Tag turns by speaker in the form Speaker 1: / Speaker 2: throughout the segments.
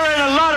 Speaker 1: lot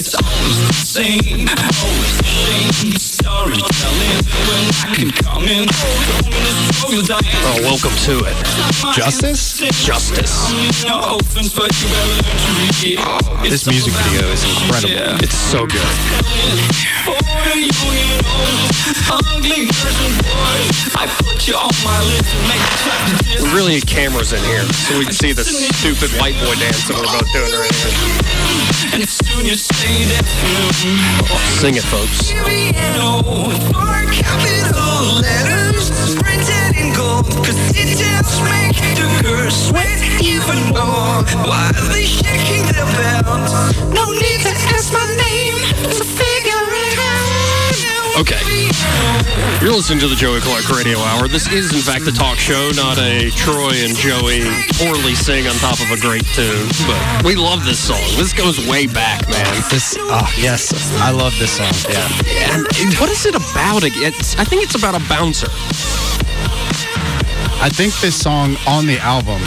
Speaker 2: It's always the same, always the same storytelling. When I can come in,
Speaker 3: Oh, oh welcome to it. Justice? Justice. Oh, this music video is incredible. It's so good. We're really need cameras in here so we can see the stupid white boy dance that we're both doing right here.
Speaker 2: And soon you say that
Speaker 3: Sing it, folks.
Speaker 2: capital letters printed in gold Cause it just make the girls sweat even more Why are they shaking their belts? No need to ask my name
Speaker 3: Okay. You're listening to the Joey Clark Radio Hour. This is, in fact, the talk show, not a Troy and Joey poorly sing on top of a great tune. But we love this song. This goes way back, man.
Speaker 4: This, oh, yes, I love this song. Yeah.
Speaker 3: And what is it about? it? It's, I think it's about a bouncer.
Speaker 4: I think this song on the album,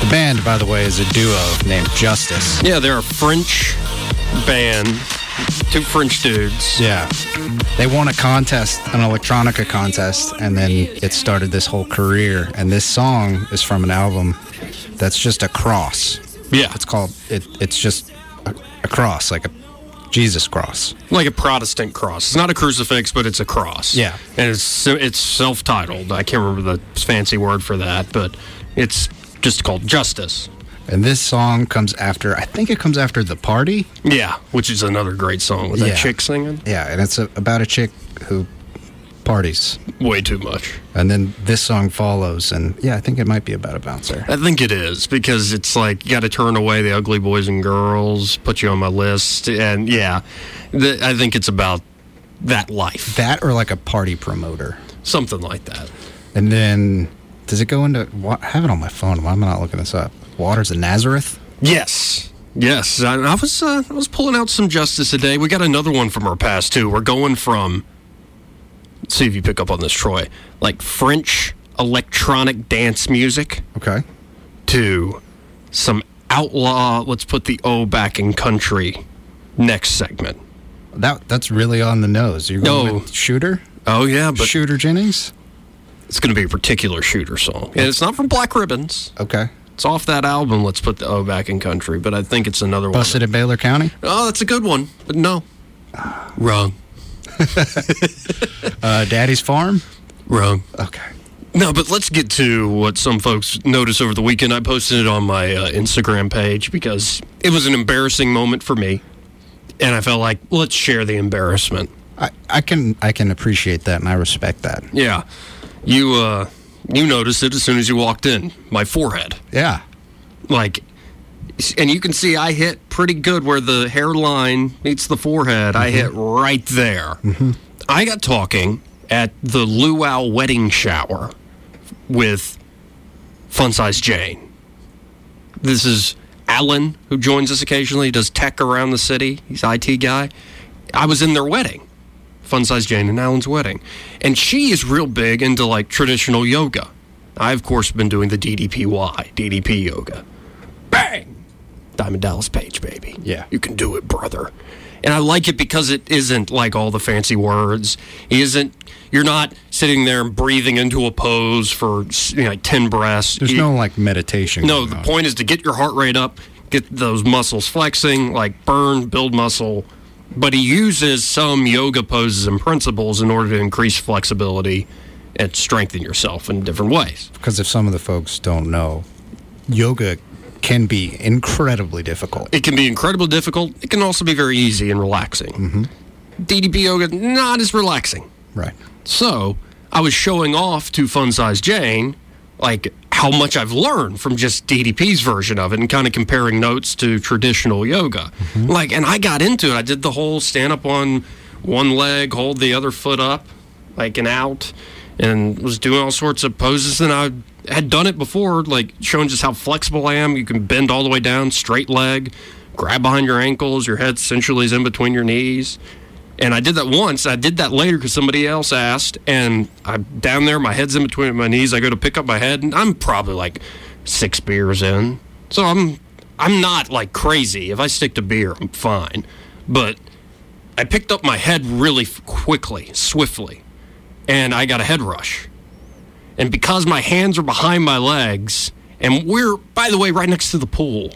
Speaker 4: the band, by the way, is a duo named Justice.
Speaker 3: Yeah, they're a French band, two French dudes.
Speaker 4: Yeah. They won a contest, an electronica contest, and then it started this whole career. And this song is from an album that's just a cross.
Speaker 3: Yeah.
Speaker 4: It's called, it, it's just a, a cross, like a Jesus cross.
Speaker 3: Like a Protestant cross. It's not a crucifix, but it's a cross.
Speaker 4: Yeah.
Speaker 3: And it's it's self-titled. I can't remember the fancy word for that, but it's just called Justice.
Speaker 4: And this song comes after, I think it comes after The Party.
Speaker 3: Yeah, which is another great song with that
Speaker 4: Yeah.
Speaker 3: chick singing.
Speaker 4: Yeah, and it's a, about a chick who parties.
Speaker 3: Way too much.
Speaker 4: And then this song follows, and yeah, I think it might be about a bouncer.
Speaker 3: I think it is because it's like you got to turn away the ugly boys and girls, put you on my list, and yeah, the, I think it's about that life,
Speaker 4: That or like a party promoter.
Speaker 3: something like that.
Speaker 4: And then, does it go into, wa- I have it on my phone. Why am I not looking this up? Waters of Nazareth?
Speaker 3: Yes, yes. I, I was uh, I was pulling out some justice today. We got another one from our past too. We're going from. Let's see if you pick up on this, Troy. Like French electronic dance music
Speaker 4: Okay.
Speaker 3: to some outlaw. Let's put the O back in country. Next segment.
Speaker 4: That That's really on the nose. You're going
Speaker 3: No.
Speaker 4: with Shooter?
Speaker 3: Oh yeah, but
Speaker 4: Shooter Jennings?
Speaker 3: it's going to be a particular shooter song, and it's not from Black Ribbons.
Speaker 4: Okay.
Speaker 3: It's off that album. Let's put the O back in country, but I think it's another one.
Speaker 4: Busted in Baylor County?
Speaker 3: Oh, that's a good one, but no, wrong,
Speaker 4: Uh, Daddy's Farm?
Speaker 3: wrong.
Speaker 4: Okay.
Speaker 3: No, but let's get to what some folks noticed over the weekend. I posted it on my uh, Instagram page because it was an embarrassing moment for me, and I felt like let's share the embarrassment.
Speaker 4: I, I can I can appreciate that and I respect that.
Speaker 3: Yeah, you uh, you noticed it as soon as you walked in. My forehead,
Speaker 4: Yeah.
Speaker 3: like, and you can see I hit pretty good where the hairline meets the forehead. I mm-hmm. hit right there. Mm-hmm. I got talking at the Luau wedding shower with Fun Size Jane. This is Alan, who joins us occasionally. Does tech around the city. He's IT guy. I was in their wedding, Fun Size Jane and Alan's wedding, and she is real big into like traditional yoga. I, of course, been doing the DDPY, DDP yoga. Bang! Diamond Dallas Page, baby.
Speaker 4: Yeah.
Speaker 3: You can do it, brother. And I like it because it isn't like all the fancy words. It isn't. You're not sitting there breathing into a pose for you know, like ten breaths.
Speaker 4: There's
Speaker 3: You-
Speaker 4: no like meditation.
Speaker 3: no, the
Speaker 4: on.
Speaker 3: point is to get your heart rate up, get those muscles flexing, like burn, build muscle. But he uses some yoga poses and principles in order to increase flexibility and strengthen yourself in different ways.
Speaker 4: Because if some of the folks don't know, yoga can be incredibly difficult.
Speaker 3: It can be incredibly difficult. It can also be very easy and relaxing. Mm-hmm. DDP yoga not as relaxing.
Speaker 4: Right.
Speaker 3: So I was showing off to Fun Size Jane like how much I've learned from just DDP's version of it and kind of comparing notes to traditional yoga. Mm-hmm. Like, and I got into it. I did the whole stand up on one leg, hold the other foot up, like an out, and was doing all sorts of poses. And I had done it before, like showing just how flexible I am. You can bend all the way down, straight leg, grab behind your ankles, your head essentially is in between your knees. And I did that once. I did that later because somebody else asked. And I'm down there, my head's in between my knees. I go to pick up my head, and I'm probably like six beers in. So I'm I'm not like crazy. If I stick to beer, I'm fine. But I picked up my head really quickly, swiftly, and I got a head rush. And because my hands are behind my legs, and we're, by the way, right next to the pool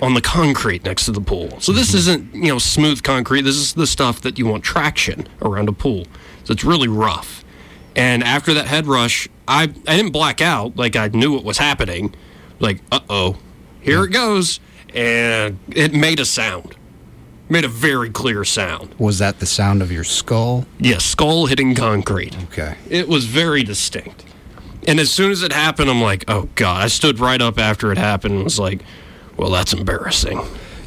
Speaker 3: on the concrete next to the pool. So this mm-hmm. isn't, you know, smooth concrete. This is the stuff that you want traction around a pool. So it's really rough. And after that head rush, I I didn't black out like I knew what was happening. Like, uh-oh, here yeah. it goes. And it made a sound. Made a very clear sound.
Speaker 4: Was that the sound of your skull?
Speaker 3: Yes, skull hitting concrete.
Speaker 4: Okay.
Speaker 3: It was very distinct. And as soon as it happened, I'm like, oh God. I stood right up after it happened and was like, well, that's embarrassing.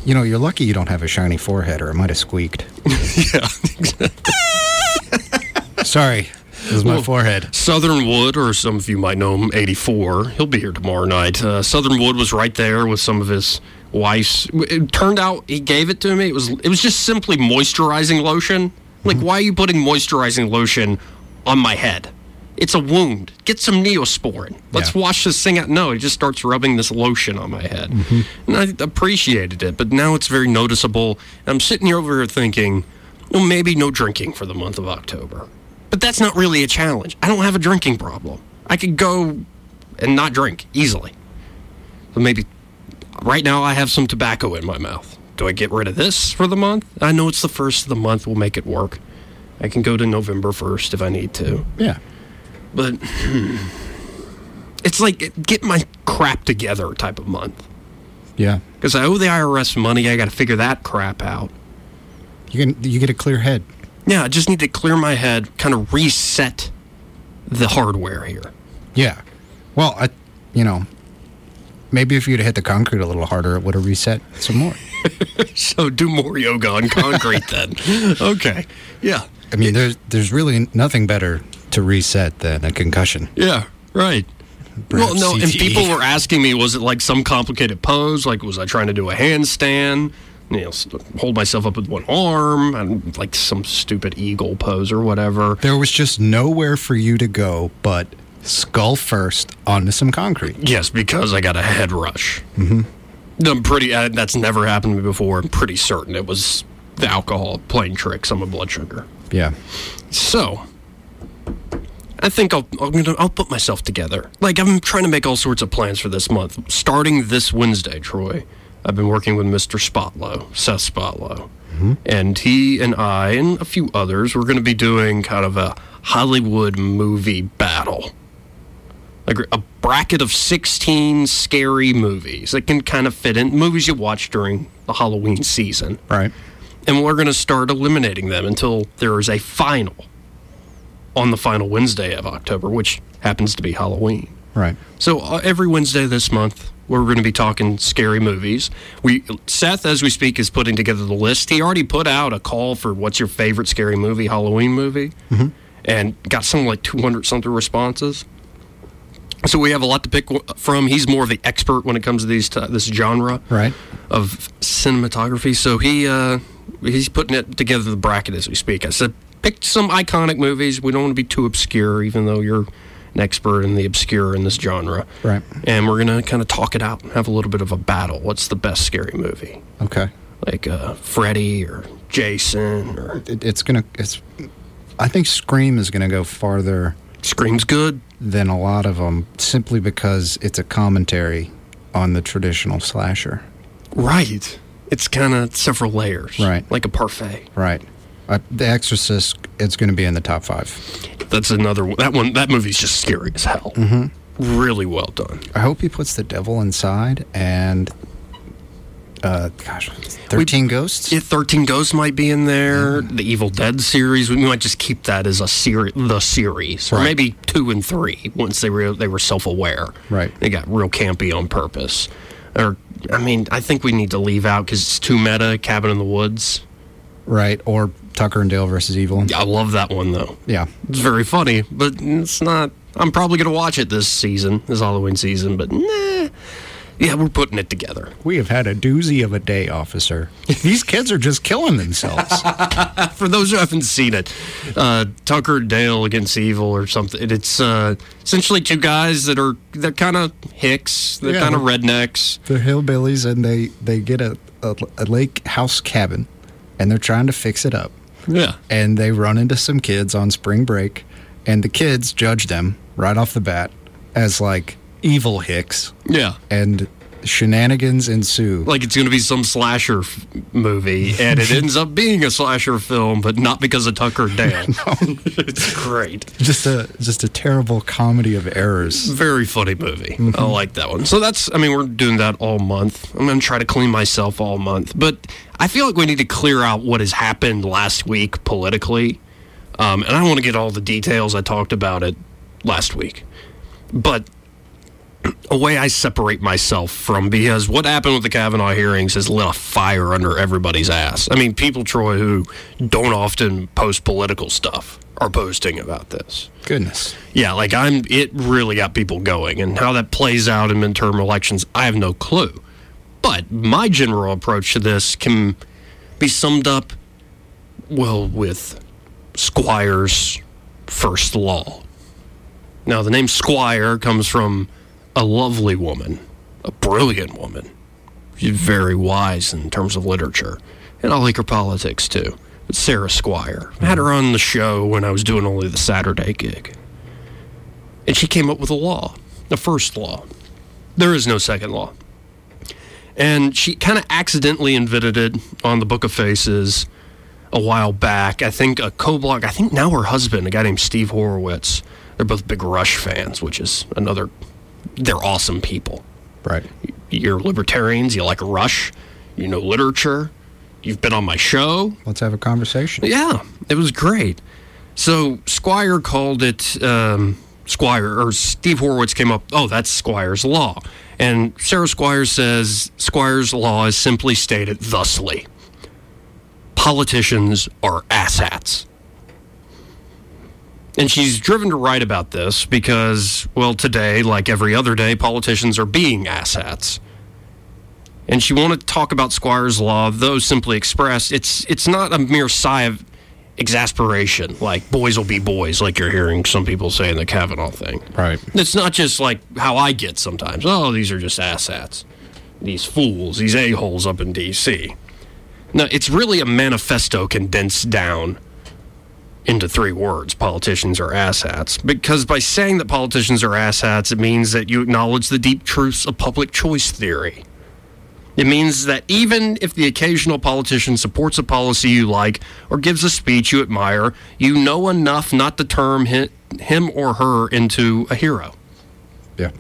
Speaker 4: You know, you're lucky you don't have a shiny forehead, or it might have squeaked.
Speaker 3: yeah.
Speaker 4: Sorry. This is my well, forehead.
Speaker 3: Southern Wood, or some of you might know him, 84. He'll be here tomorrow night. Uh, Southern Wood was right there with some of his wife's. It turned out he gave it to me. It was it was just simply moisturizing lotion. Like, mm-hmm. why are you putting moisturizing lotion on my head? It's a wound. Get some neosporin. Let's yeah. wash this thing out. No, he just starts rubbing this lotion on my head. Mm-hmm. And I appreciated it, but now it's very noticeable. I'm sitting here over here thinking, well, maybe no drinking for the month of October. But that's not really a challenge. I don't have a drinking problem. I could go and not drink easily. So maybe right now I have some tobacco in my mouth. Do I get rid of this for the month? I know it's the first of the month. We'll make it work. I can go to November 1st if I need to.
Speaker 4: Yeah.
Speaker 3: But it's like get my crap together type of month.
Speaker 4: Yeah.
Speaker 3: Because I owe the IRS money. I got to figure that crap out.
Speaker 4: You can you get a clear head.
Speaker 3: Yeah, I just need to clear my head, kind of reset the hardware here.
Speaker 4: Yeah. Well, I, you know, maybe if you'd hit the concrete a little harder, it would have reset some more.
Speaker 3: so do more yoga on concrete then. okay. Yeah.
Speaker 4: I mean, there's there's really nothing better to reset than a concussion.
Speaker 3: Yeah, right. Perhaps well, no, CTE. and people were asking me, was it like some complicated pose? Like, was I trying to do a handstand? You know, hold myself up with one arm, and like some stupid eagle pose or whatever.
Speaker 4: There was just nowhere for you to go but skull first onto some concrete.
Speaker 3: Yes, because I got a head rush. Mm-hmm. I'm pretty. Uh, that's never happened to me before. I'm pretty certain it was the alcohol playing tricks on my blood sugar.
Speaker 4: Yeah.
Speaker 3: So I think I'll I'm gonna, I'll put myself together. Like I'm trying to make all sorts of plans for this month. Starting this Wednesday, Troy, I've been working with Mr. Spotlow, Seth Spotlow, mm-hmm. and he and I and a few others. We're going to be doing kind of a Hollywood movie battle, like a bracket of 16 scary movies that can kind of fit in movies you watch during the Halloween season.
Speaker 4: Right.
Speaker 3: And we're going to start eliminating them until there is a final on the final Wednesday of October, which happens to be Halloween.
Speaker 4: Right.
Speaker 3: So uh, every Wednesday this month, we're going to be talking scary movies. We Seth, as we speak, is putting together the list. He already put out a call for what's your favorite scary movie, Halloween movie, mm-hmm. and got something like 200 something responses. So we have a lot to pick from. He's more of the expert when it comes to these t- this genre
Speaker 4: right.
Speaker 3: of cinematography. So he uh, he's putting it together the bracket as we speak. I said picked some iconic movies. We don't want to be too obscure, even though you're an expert in the obscure in this genre.
Speaker 4: Right.
Speaker 3: And we're gonna kind of talk it out and have a little bit of a battle. What's the best scary movie?
Speaker 4: Okay.
Speaker 3: Like uh, Freddy or Jason or
Speaker 4: it, it's gonna. It's. I think Scream is gonna go farther.
Speaker 3: Scream's good
Speaker 4: than a lot of them, simply because it's a commentary on the traditional slasher.
Speaker 3: Right. It's kind of several layers.
Speaker 4: Right.
Speaker 3: Like a parfait.
Speaker 4: Right. Uh, the Exorcist, it's going to be in the top five.
Speaker 3: That's another one. That one. That movie's just scary as hell.
Speaker 4: Mm-hmm.
Speaker 3: Really well done.
Speaker 4: I hope he puts the devil inside and uh, gosh, Thirteen Ghosts.
Speaker 3: Yeah, Thirteen Ghosts might be in there. The Evil Dead series. We might just keep that as a series, the series, or maybe two and three. Once they were they were self aware,
Speaker 4: Right.
Speaker 3: They got real campy on purpose. Or I mean, I think we need to leave out because it's too meta. Cabin in the Woods.
Speaker 4: Right, or Tucker and Dale versus Evil.
Speaker 3: I love that one though.
Speaker 4: Yeah.
Speaker 3: It's very funny, but it's not. I'm probably gonna watch it this season, this Halloween season. But nah, yeah, we're putting it together.
Speaker 4: We have had a doozy of a day, officer. These kids are just killing themselves.
Speaker 3: For those who haven't seen it, uh, Tucker and Dale against Evil or something. It's uh, essentially two guys that are they're kind of hicks, they're
Speaker 4: Yeah.
Speaker 3: kind of rednecks.
Speaker 4: They're hillbillies, and they they get a, a a lake house cabin, and they're trying to fix it up.
Speaker 3: Yeah,
Speaker 4: And they run into some kids on spring break, and the kids judge them right off the bat as like evil hicks,
Speaker 3: yeah.
Speaker 4: and shenanigans ensue.
Speaker 3: Like it's going to be some slasher f- movie, and it ends up being a slasher film, but not because of Tucker and Dale. it's great.
Speaker 4: Just a just a terrible comedy of errors.
Speaker 3: Very funny movie. I like that one. So that's, I mean, we're doing that all month. I'm going to try to clean myself all month. But I feel like we need to clear out what has happened last week politically. Um, and I don't want to get all the details. I talked about it last week. But a way I separate myself from because what happened with the Kavanaugh hearings has lit a fire under everybody's ass. I mean, people, Troy, who don't often post political stuff are posting about this.
Speaker 4: Goodness.
Speaker 3: Yeah, like I'm. It really got people going, and how that plays out in midterm elections, I have no clue. But my general approach to this can be summed up, well, with Skwire's first law. Now, the name Skwire comes from a lovely woman, a brilliant woman. She's very wise in terms of literature, and I like her politics too. But Sarah Skwire, I had her on the show when I was doing only the Saturday gig, and she came up with a law, the first law. There is no second law, and she kind of accidentally invented it on the Book of Faces a while back. I think a co-blog. I think now her husband, a guy named Steve Horwitz. They're both big Rush fans, which is another. They're awesome people.
Speaker 4: Right.
Speaker 3: You're libertarians. You like Rush. You know literature. You've been on my show.
Speaker 4: Let's have a conversation.
Speaker 3: Yeah, it was great. So Skwire called it um, Skwire, or Steve Horwitz came up. Oh, that's Skwire's law, and Sarah Skwire says Skwire's law is simply stated thusly: politicians are asshats. And she's driven to write about this because, well, today, like every other day, politicians are being asshats. And she wanted to talk about Skwire's Law, though simply expressed, it's it's not a mere sigh of exasperation, like boys will be boys, like you're hearing some people say in the Kavanaugh thing.
Speaker 4: Right.
Speaker 3: It's not just like how I get sometimes. Oh, these are just asshats. These fools, these a-holes up in D.C. No, it's really a manifesto condensed down into three words politicians are asshats. Because by saying that politicians are asshats, it means that you acknowledge the deep truths of public choice theory. It means that even if the occasional politician supports a policy you like or gives a speech you admire, you know enough not to term hi- him or her into a hero.
Speaker 4: Yeah.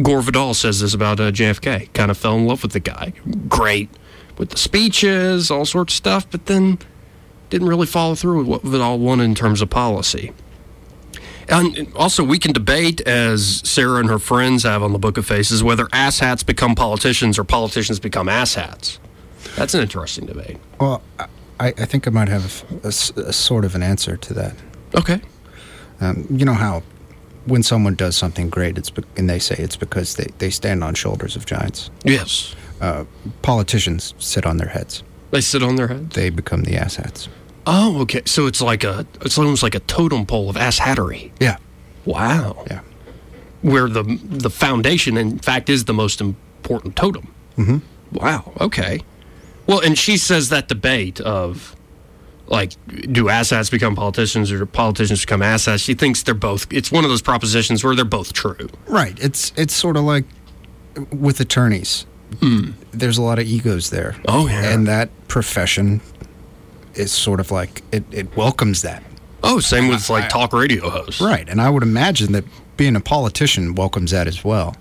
Speaker 3: Gore Vidal says this about uh, JFK. Kind of fell in love with the guy. Great with the speeches, all sorts of stuff, but then didn't really follow through with what all wanted in terms of policy. And also, we can debate, as Sarah and her friends have on the Book of Faces, whether asshats become politicians or politicians become asshats. That's an interesting debate.
Speaker 4: Well, I, I think I might have a sort of an answer to that.
Speaker 3: Okay.
Speaker 4: Um, you know how when someone does something great, it's be- and they say it's because they, they stand on shoulders of giants.
Speaker 3: Yes.
Speaker 4: Uh, politicians sit on their heads.
Speaker 3: They sit on their heads.
Speaker 4: They become the asshats.
Speaker 3: Oh, okay. So it's like a, it's almost like a totem pole of ass hattery.
Speaker 4: Yeah.
Speaker 3: Wow.
Speaker 4: Yeah.
Speaker 3: Where the the foundation, in fact, is the most important totem.
Speaker 4: Mm-hmm.
Speaker 3: Wow. Okay. Well, and she says that debate of like, do asshats become politicians or do politicians become asshats? She thinks they're both. It's one of those propositions where they're both true.
Speaker 4: Right. It's it's sort of like with attorneys. There's a lot of egos there.
Speaker 3: Oh, yeah.
Speaker 4: And that profession is sort of like it, it welcomes that.
Speaker 3: Oh, same with like talk radio hosts.
Speaker 4: Right. And I would imagine that being a politician welcomes that as well.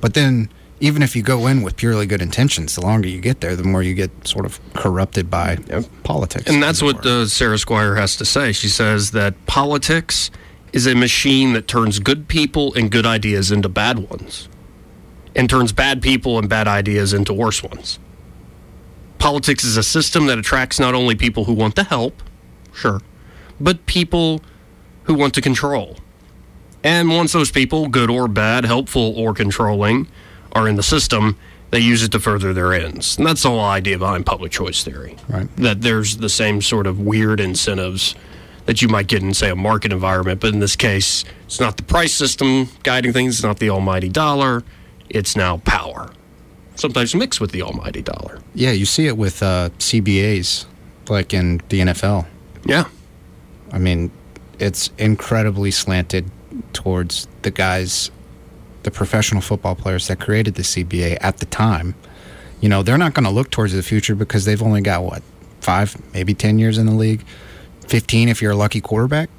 Speaker 4: But then even if you go in with purely good intentions, the longer you get there, the more you get sort of corrupted by politics.
Speaker 3: And that's what uh, Sarah Skwire has to say. She says that politics is a machine that turns good people and good ideas into bad ones, and turns bad people and bad ideas into worse ones. Politics is a system that attracts not only people who want to help, sure, but people who want to control. And once those people, good or bad, helpful or controlling, are in the system, they use it to further their ends. And that's the whole idea behind public choice theory.
Speaker 4: Right.
Speaker 3: That there's the same sort of weird incentives that you might get in, say, a market environment. But in this case, it's not the price system guiding things, it's not the almighty dollar, it's now power. Sometimes mixed with the almighty dollar.
Speaker 4: Yeah, you see it with uh, CBAs, like in the NFL.
Speaker 3: Yeah.
Speaker 4: I mean, it's incredibly slanted towards the guys, the professional football players that created the CBA at the time. You know, they're not going to look towards the future because they've only got, what, five, maybe 10 years in the league? 15 if you're a lucky quarterback.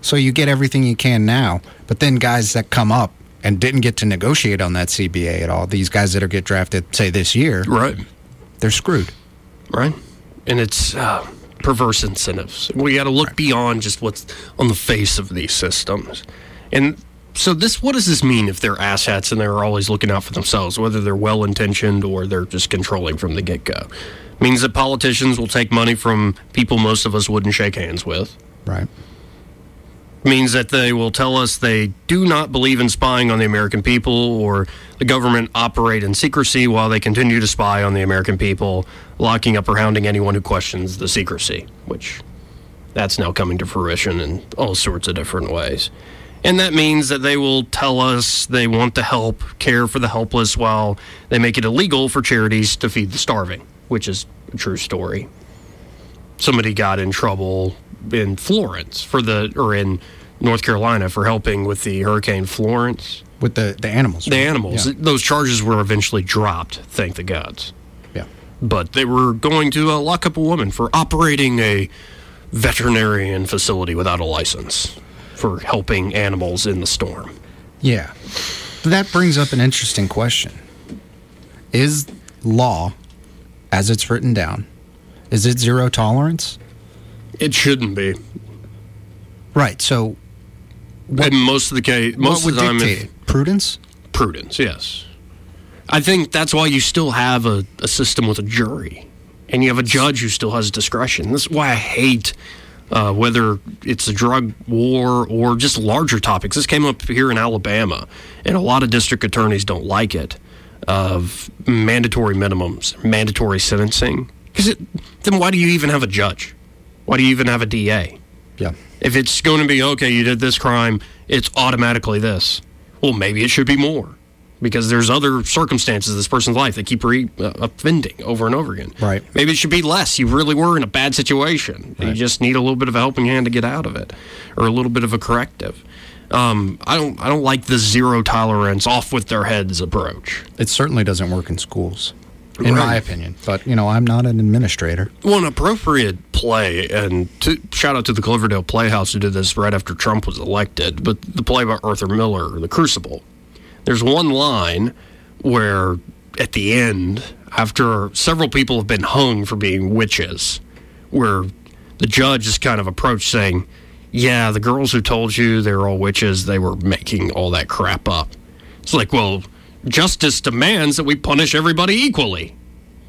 Speaker 4: So you get everything you can now. But then guys that come up and didn't get to negotiate on that CBA at all, these guys that are get drafted, say this year,
Speaker 3: Right.
Speaker 4: they're screwed.
Speaker 3: right? And it's uh, perverse incentives. We got to look beyond just what's on the face of these systems. And so, this what does this mean if they're asshats and they're always looking out for themselves, whether they're well intentioned or they're just controlling from the get go? Means that politicians will take money from people most of us wouldn't shake hands with.
Speaker 4: Right.
Speaker 3: Means that they will tell us they do not believe in spying on the American people or the government operate in secrecy while they continue to spy on the American people, locking up or hounding anyone who questions the secrecy, which that's now coming to fruition in all sorts of different ways. And that means that they will tell us they want to help, care for the helpless, while they make it illegal for charities to feed the starving, which is a true story. Somebody got in trouble in Florence for the, or in North Carolina for helping with the Hurricane Florence.
Speaker 4: With the, the animals.
Speaker 3: The animals.
Speaker 4: Yeah.
Speaker 3: Those charges were eventually dropped, thank the gods.
Speaker 4: yeah.
Speaker 3: But they were going to uh, lock up a woman for operating a veterinarian facility without a license for helping animals in the storm.
Speaker 4: Yeah. But that brings up an interesting question. Is law, as it's written down, is it zero tolerance?
Speaker 3: It shouldn't be.
Speaker 4: Right. So
Speaker 3: in most of the case, most
Speaker 4: what
Speaker 3: of the time, if.
Speaker 4: Prudence?
Speaker 3: prudence. Yes, I think that's why you still have a, a system with a jury, and you have a judge who still has discretion. This is why I hate uh, whether it's a drug war or just larger topics. This came up here in Alabama, and a lot of district attorneys don't like it. Of mandatory minimums, mandatory sentencing, because then why do you even have a judge? Why do you even have a DA?
Speaker 4: Yeah.
Speaker 3: If it's going to be okay, you did this crime, it's automatically this. Well, maybe it should be more because there's other circumstances in this person's life that keep re- uh, offending over and over again.
Speaker 4: Right.
Speaker 3: Maybe it should be less. You really were in a bad situation. You just need a little bit of a helping hand to get out of it, or a little bit of a corrective. Um, I don't. I don't like the zero tolerance, off with their heads approach.
Speaker 4: It certainly doesn't work in schools, in my opinion. But, you know, I'm not an administrator.
Speaker 3: Well, an appropriate play, and to, shout out to the Cloverdale Playhouse who did this right after Trump was elected, but the play by Arthur Miller, The Crucible. There's one line where at the end, after several people have been hung for being witches, where the judge is kind of approached saying, Yeah, the girls who told you they were all witches, they were making all that crap up. It's like, well, justice demands that we punish everybody equally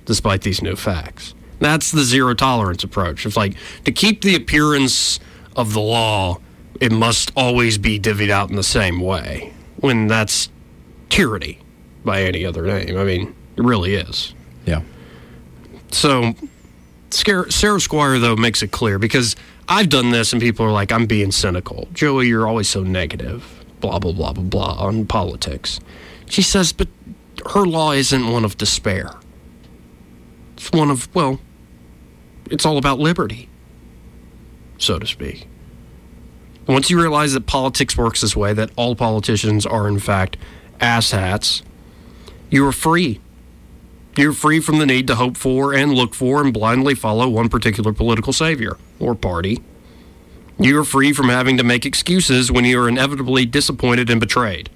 Speaker 3: despite these new facts. That's the zero tolerance approach. It's like to keep the appearance of the law, it must always be divvied out in the same way. When that's tyranny by any other name. I mean, it really is.
Speaker 4: Yeah.
Speaker 3: So, Sarah Skwire, though, makes it clear because I've done this and people are like, I'm being cynical. Joey, you're always so negative, blah, blah, blah, blah, blah, on politics. She says, but her law isn't one of despair. It's one of, well, it's all about liberty, so to speak. Once you realize that politics works this way, that all politicians are, in fact, asshats, you are free. You're free from the need to hope for and look for and blindly follow one particular political savior or party. You are free from having to make excuses when you are inevitably disappointed and betrayed.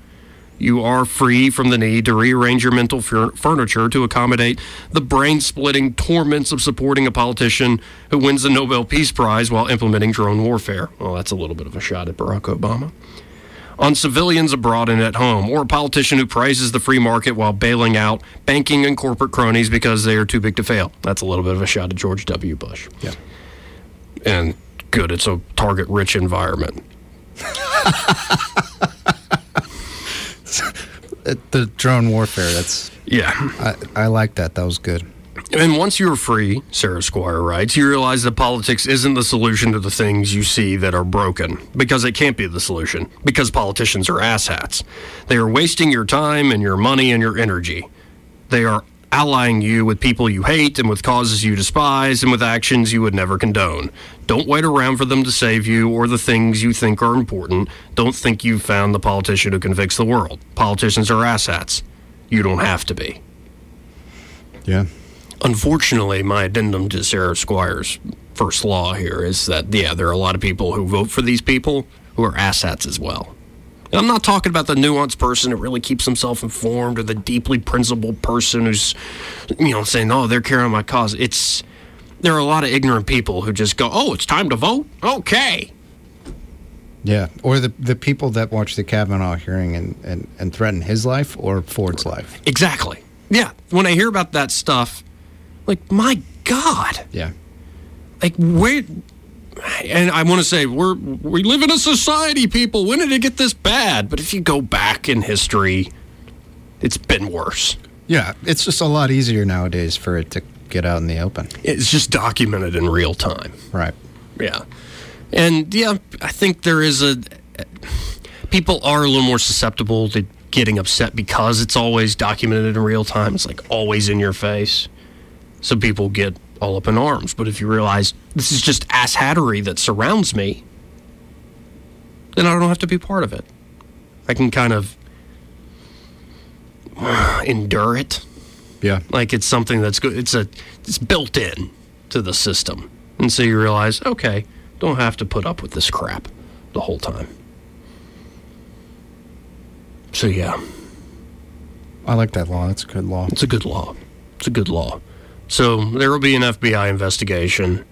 Speaker 3: You are free from the need to rearrange your mental fur- furniture to accommodate the brain splitting torments of supporting a politician who wins the Nobel Peace Prize while implementing drone warfare. Well, that's a little bit of a shot at Barack Obama. On civilians abroad and at home, or a politician who praises the free market while bailing out banking and corporate cronies because they are too big to fail. That's a little bit of a shot at George W. Bush.
Speaker 4: Yeah.
Speaker 3: And good, it's a target rich environment.
Speaker 4: the drone warfare. That's
Speaker 3: yeah.
Speaker 4: I, I like that. That was good.
Speaker 3: And once you're free, Sarah Skwire writes, you realize that politics isn't the solution to the things you see that are broken, because it can't be the solution, because politicians are asshats. They are wasting your time and your money and your energy. They are allying you with people you hate and with causes you despise and with actions you would never condone. Don't wait around for them to save you or the things you think are important. Don't think you've found the politician who can fix the world. Politicians are asshats. You don't have to be.
Speaker 4: Yeah.
Speaker 3: Unfortunately, my addendum to Sarah Skwire's first law here is that, yeah, there are a lot of people who vote for these people who are asshats as well. And I'm not talking about the nuanced person who really keeps himself informed or the deeply principled person who's, you know, saying, oh, they're carrying my cause. It's, there are a lot of ignorant people who just go, oh, it's time to vote? Okay.
Speaker 4: Yeah, or the the people that watch the Kavanaugh hearing and, and, and threaten his life or Ford's life.
Speaker 3: Exactly. Yeah. When I hear about that stuff, like, my God.
Speaker 4: Yeah.
Speaker 3: Like, where. And I want to say, we're, we live in a society, people. When did it get this bad? But if you go back in history, it's been worse.
Speaker 4: Yeah, it's just a lot easier nowadays for it to get out in the open.
Speaker 3: It's just documented in real time.
Speaker 4: Right.
Speaker 3: Yeah. And yeah, I think there is a. People are a little more susceptible to getting upset because it's always documented in real time. It's like always in your face. So people get all up in arms. But if you realize this is just ass hattery that surrounds me, then I don't have to be part of it. I can kind of endure it.
Speaker 4: Yeah.
Speaker 3: Like it's something that's good. It's a it's built in to the system. And so you realize, okay, don't have to put up with this crap the whole time. So yeah.
Speaker 4: I like that law. That's a good law.
Speaker 3: It's a good law. It's a good law. So there will be an FBI investigation.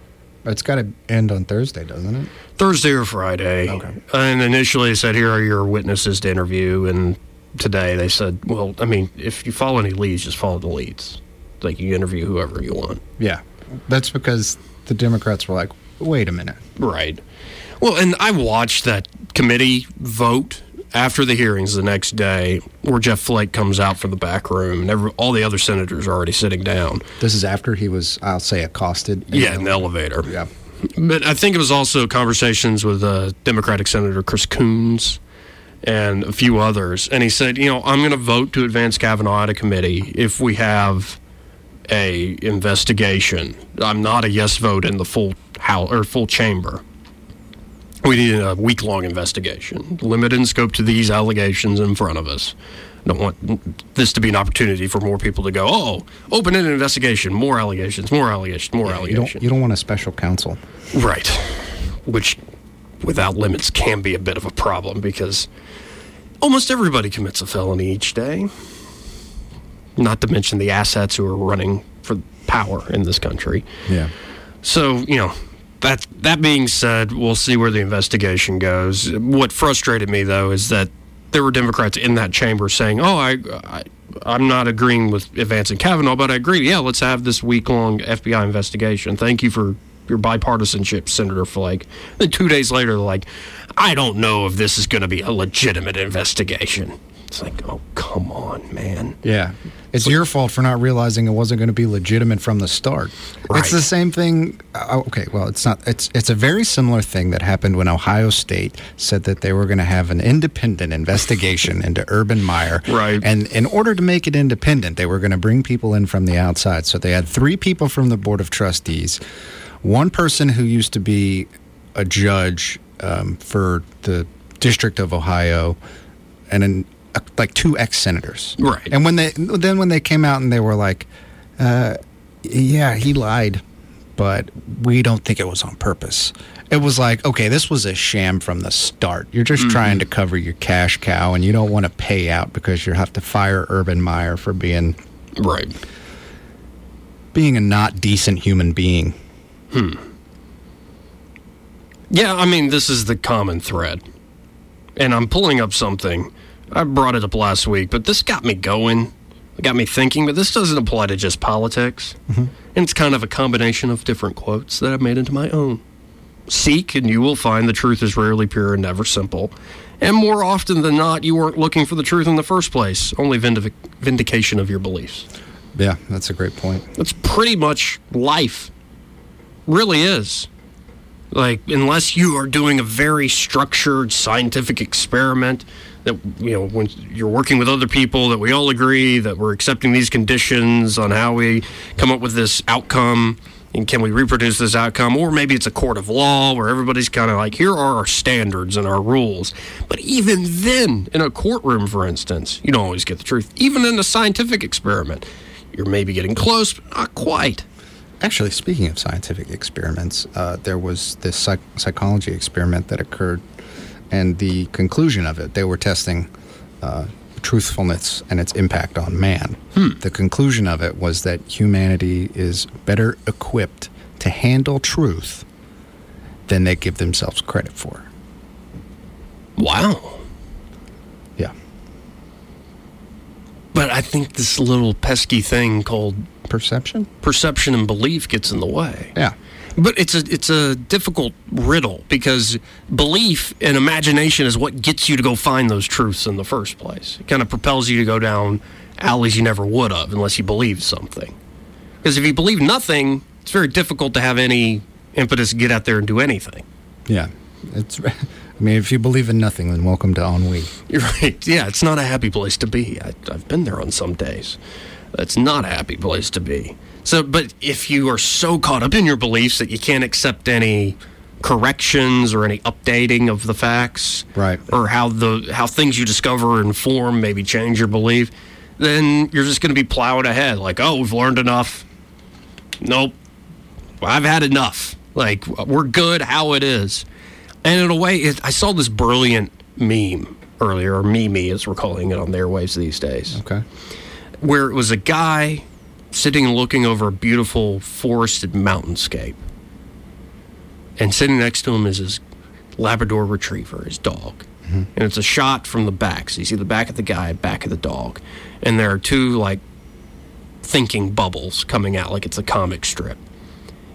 Speaker 4: It's got to end on Thursday, doesn't it?
Speaker 3: Thursday or Friday.
Speaker 4: Okay.
Speaker 3: And initially they said, here are your witnesses to interview. And today they said, well, I mean, if you follow any leads, just follow the leads. Like you interview whoever you want.
Speaker 4: Yeah. That's because the Democrats were like, wait a minute.
Speaker 3: Right. Well, and I watched that committee vote after the hearings the next day, where Jeff Flake comes out from the back room, and every, all the other senators are already sitting down.
Speaker 4: This is after he was, I'll say, accosted.
Speaker 3: Yeah, in the elevator.
Speaker 4: Yeah.
Speaker 3: But I think it was also conversations with uh, Democratic Senator Chris Coons and a few others. And he said, you know, I'm going to vote to advance Kavanaugh out of committee if we have a investigation. I'm not a yes vote in the full house or full chamber. We need a week long investigation, limited in scope to these allegations in front of us. Don't want this to be an opportunity for more people to go, oh, open an investigation, more allegations, more allegations, more
Speaker 4: You
Speaker 3: allegations.
Speaker 4: don't, you don't want a special counsel.
Speaker 3: Right. Which, without limits, can be a bit of a problem because almost everybody commits a felony each day. Not to mention the assets who are running for power in this country.
Speaker 4: Yeah.
Speaker 3: So, you know, that that being said, we'll see where the investigation goes. What frustrated me though is that there were Democrats in that chamber saying, "Oh, I, I I'm not agreeing with advancing Kavanaugh, but I agree. Yeah, let's have this week long FBI investigation. Thank you for your bipartisanship, Senator Flake." Then two days later, they're like, "I don't know if this is going to be a legitimate investigation." It's like, oh, come on, man.
Speaker 4: Yeah. It's your fault for not realizing it wasn't going to be legitimate from the start.
Speaker 3: Right.
Speaker 4: It's the same thing. uh, Okay, well, it's not. It's it's a very similar thing that happened when Ohio State said that they were going to have an independent investigation into Urban Meyer.
Speaker 3: Right.
Speaker 4: And in order to make it independent, they were going to bring people in from the outside. So they had three people from the board of trustees, one person who used to be a judge um, for the District of Ohio, and an, like two ex senators.
Speaker 3: Right.
Speaker 4: And when they then when they came out and they were like, uh, "Yeah, he lied, but we don't think it was on purpose." It was like, okay, this was a sham from the start. You're just mm-hmm. trying to cover your cash cow, and you don't want to pay out because you have to fire Urban Meyer for being
Speaker 3: right,
Speaker 4: being a not decent human being.
Speaker 3: Hmm. Yeah, I mean, this is the common thread, and I'm pulling up something. I brought it up last week, but this got me going. It got me thinking. But this doesn't apply to just politics, mm-hmm. and it's kind of a combination of different quotes that I've made into my own. Seek, and you will find the truth is rarely pure and never simple. And more often than not, you weren't looking for the truth in the first place, only vindic- vindication of your beliefs.
Speaker 4: Yeah, that's a great point.
Speaker 3: That's pretty much life. Really is. Like, unless you are doing a very structured scientific experiment that, you know, when you're working with other people, that we all agree that we're accepting these conditions on how we come up with this outcome and can we reproduce this outcome or maybe it's a court of law where everybody's kind of like here are our standards and our rules. But even then in a courtroom for instance you don't always get the truth. Even in a scientific experiment you're maybe getting close but not quite.
Speaker 4: Actually speaking of scientific experiments uh, there was this psych- psychology experiment that occurred and the conclusion of it they were testing uh, truthfulness and its impact on man.
Speaker 3: Hmm.
Speaker 4: The conclusion of it was that humanity is better equipped to handle truth than they give themselves credit for.
Speaker 3: Wow.
Speaker 4: Yeah.
Speaker 3: But I think this little pesky thing called
Speaker 4: perception,
Speaker 3: perception and belief gets in the way.
Speaker 4: Yeah.
Speaker 3: But it's a it's a difficult riddle because belief and imagination is what gets you to go find those truths in the first place. It kind of propels you to go down alleys you never would have unless you believe something. Because if you believe nothing, it's very difficult to have any impetus to get out there and do anything.
Speaker 4: Yeah, it's. I mean, if you believe in nothing, then welcome to ennui.
Speaker 3: You're right. Yeah, it's not a happy place to be. I, I've been there on some days. It's not a happy place to be. So, but if you are so caught up in your beliefs that you can't accept any corrections or any updating of the facts,
Speaker 4: right,
Speaker 3: or how the how things you discover and form maybe change your belief, then you're just going to be plowed ahead. Like, oh, we've learned enough. Nope, I've had enough. Like, we're good how it is. And in a way, it, I saw this brilliant meme earlier, or meme as we're calling it on their waves these days.
Speaker 4: Okay.
Speaker 3: Where it was a guy sitting and looking over a beautiful forested mountainscape. And sitting next to him is his Labrador retriever, his dog. Mm-hmm. And it's a shot from the back. So you see the back of the guy, back of the dog. And there are two, like, thinking bubbles coming out like it's a comic strip.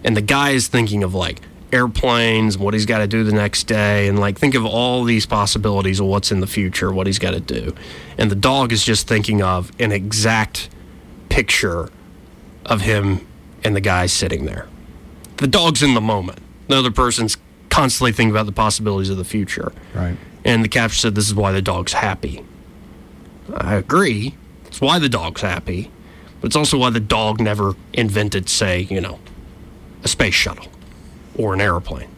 Speaker 3: And the guy is thinking of, like, airplanes, what he's got to do the next day, and like think of all these possibilities of what's in the future, what he's got to do. And the dog is just thinking of an exact picture of him and the guy sitting there. The dog's in the moment. The other person's constantly thinking about the possibilities of the future.
Speaker 4: Right.
Speaker 3: And the caption said, This is why the dog's happy. I agree. It's why the dog's happy. But it's also why the dog never invented, say, you know, a space shuttle or an airplane.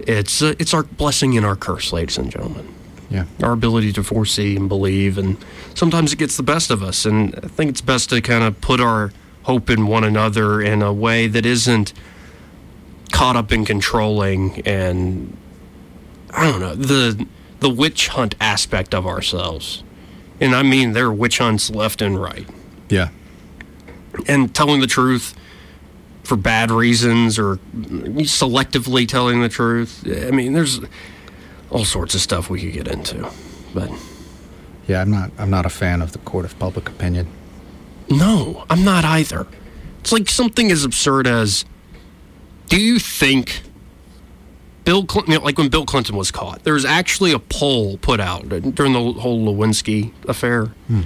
Speaker 3: It's, uh, it's our blessing and our curse, ladies and gentlemen.
Speaker 4: Yeah.
Speaker 3: Our ability to foresee and believe. And sometimes it gets the best of us. And I think it's best to kind of put our hope in one another in a way that isn't caught up in controlling and I don't know the the witch hunt aspect of ourselves. And I mean there are witch hunts left and right.
Speaker 4: Yeah.
Speaker 3: And telling the truth for bad reasons or selectively telling the truth. I mean there's all sorts of stuff we could get into. But
Speaker 4: yeah, I'm not I'm not a fan of the court of public opinion.
Speaker 3: No, I'm not either. It's like something as absurd as do you think Bill Clinton, you know, like when Bill Clinton was caught, there was actually a poll put out during the whole Lewinsky affair
Speaker 4: hmm.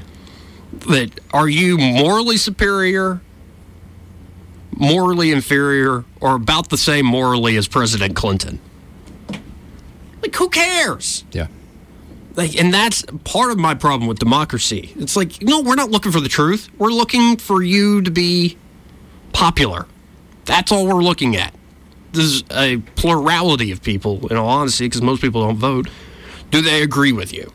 Speaker 3: that are you morally superior, morally inferior, or about the same morally as President Clinton? Like, who cares?
Speaker 4: Yeah.
Speaker 3: Like, and that's part of my problem with democracy. It's like, no, we're not looking for the truth. We're looking for you to be popular. That's all we're looking at. There's a plurality of people, in all honesty, because most people don't vote. Do they agree with you?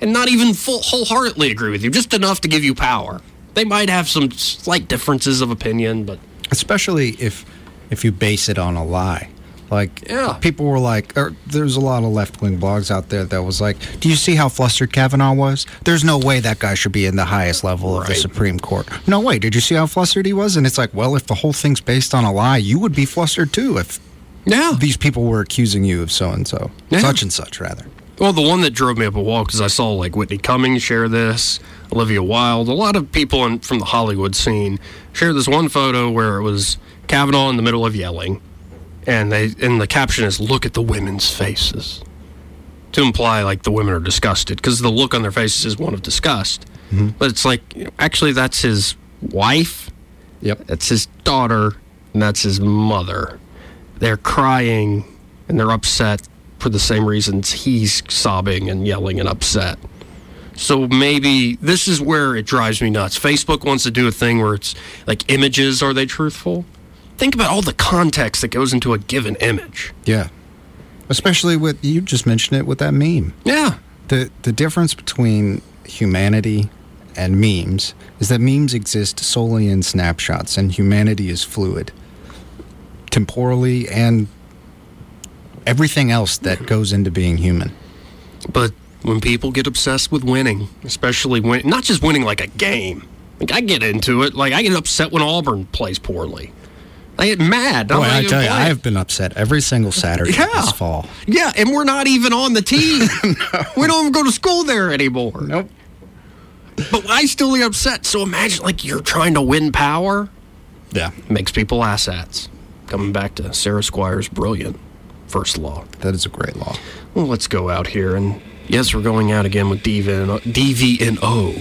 Speaker 3: And not even full, wholeheartedly agree with you, just enough to give you power. They might have some slight differences of opinion, but
Speaker 4: especially if if you base it on a lie Like,
Speaker 3: Yeah.
Speaker 4: people were like, er, there's a lot of left wing blogs out there that was like, do you see how flustered Kavanaugh was? There's no way that guy should be in the highest level of the Supreme Court. No way. Did you see how flustered he was? And it's like, well, if the whole thing's based on a lie, you would be flustered too if
Speaker 3: Yeah.
Speaker 4: these people were accusing you of so and so, such and such, rather.
Speaker 3: Well, the one that drove me up a wall because I saw like Whitney Cummings share this, Olivia Wilde, a lot of people in, from the Hollywood scene share this one photo where it was Kavanaugh in the middle of yelling, and they and the caption is "Look at the women's faces," to imply like the women are disgusted because the look on their faces is one of disgust. Mm-hmm. But it's like you know, actually that's his wife,
Speaker 4: Yep.
Speaker 3: that's his daughter, and that's his mother. They're crying and they're upset for the same reasons he's sobbing and yelling and upset. So maybe this is where it drives me nuts. Facebook wants to do a thing where it's like images, are they truthful? Think about all the context that goes into a given image.
Speaker 4: Yeah. Especially with, you just mentioned it with that meme.
Speaker 3: Yeah.
Speaker 4: The, the difference between humanity and memes is that memes exist solely in snapshots and humanity is fluid temporally and everything else that goes into being human.
Speaker 3: But when people get obsessed with winning, especially when not just winning like a game, like I get into it. Like I get upset when Auburn plays poorly. I get mad. I'm
Speaker 4: Boy, I tell you, I have been upset every single Saturday
Speaker 3: Yeah.
Speaker 4: this fall.
Speaker 3: Yeah, and we're not even on the team. We don't even go to school there anymore.
Speaker 4: Nope.
Speaker 3: But I still get upset. So imagine like you're trying to win power.
Speaker 4: Yeah,
Speaker 3: Makes people asshats. Coming back to Sarah Skwire's brilliant first law.
Speaker 4: that is a great law.
Speaker 3: Well, let's go out here and yes, we're going out again with DV and, DV and O.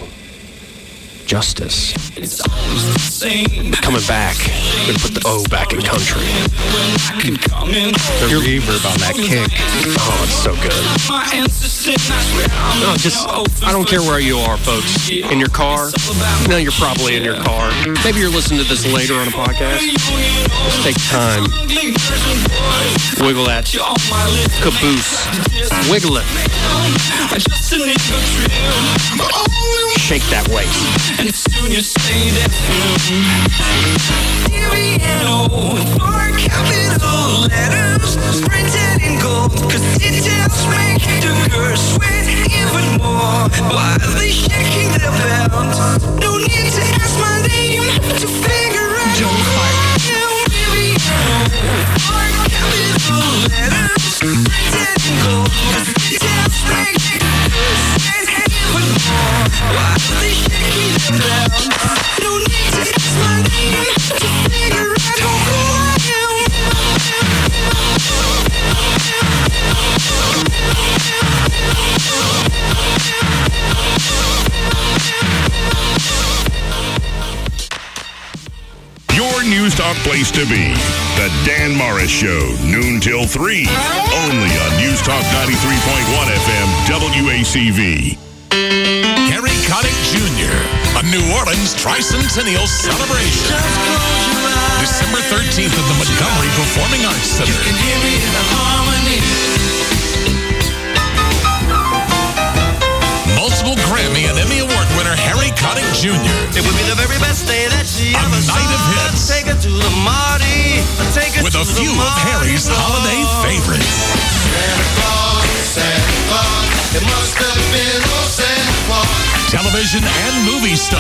Speaker 3: Justice.
Speaker 2: It's always the same.
Speaker 3: Coming back. We're gonna put the O back in country.
Speaker 2: I can come.
Speaker 4: The reverb on that kick.
Speaker 3: Oh, it's so good.
Speaker 2: My ancestors, I swear I'm
Speaker 3: No, just I don't care where you are, folks. In your car. No, you're probably in your car. Maybe you're listening to this later on a podcast. Just take time. Wiggle that caboose. Wiggle it. Shake that waist.
Speaker 2: And soon you say that capital letters printed in gold Cause details make the sweat even more they shaking their belt? No need to ask my name to figure out Joe Clark capital letters printed in gold Cause details make the sweat even more
Speaker 5: news talk place to be. The Dan Morris Show, noon till 3. Only on News Talk 93.1 FM, WACV.
Speaker 6: Connick Jr., a New Orleans tricentennial celebration. December 13th at the Montgomery Performing Arts Center. Multiple Grammy and Emmy Award winner Harry Connick Jr.
Speaker 2: It would be the very best day that she
Speaker 6: A
Speaker 2: ever saw.
Speaker 6: night of hits.
Speaker 2: Take her to the Marty. Take her
Speaker 6: with
Speaker 2: to
Speaker 6: a few of Harry's holiday favorites.
Speaker 2: It must have been Santa Claus.
Speaker 6: Television and movie star,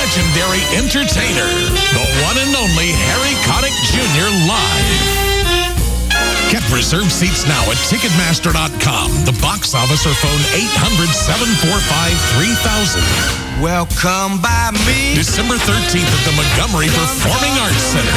Speaker 6: legendary entertainer, the one and only Harry Connick Jr. live. Get reserved seats now at Ticketmaster.com, the box office, or phone 800 745 3000.
Speaker 2: Welcome by me.
Speaker 6: December 13th at the Montgomery Performing Arts Center.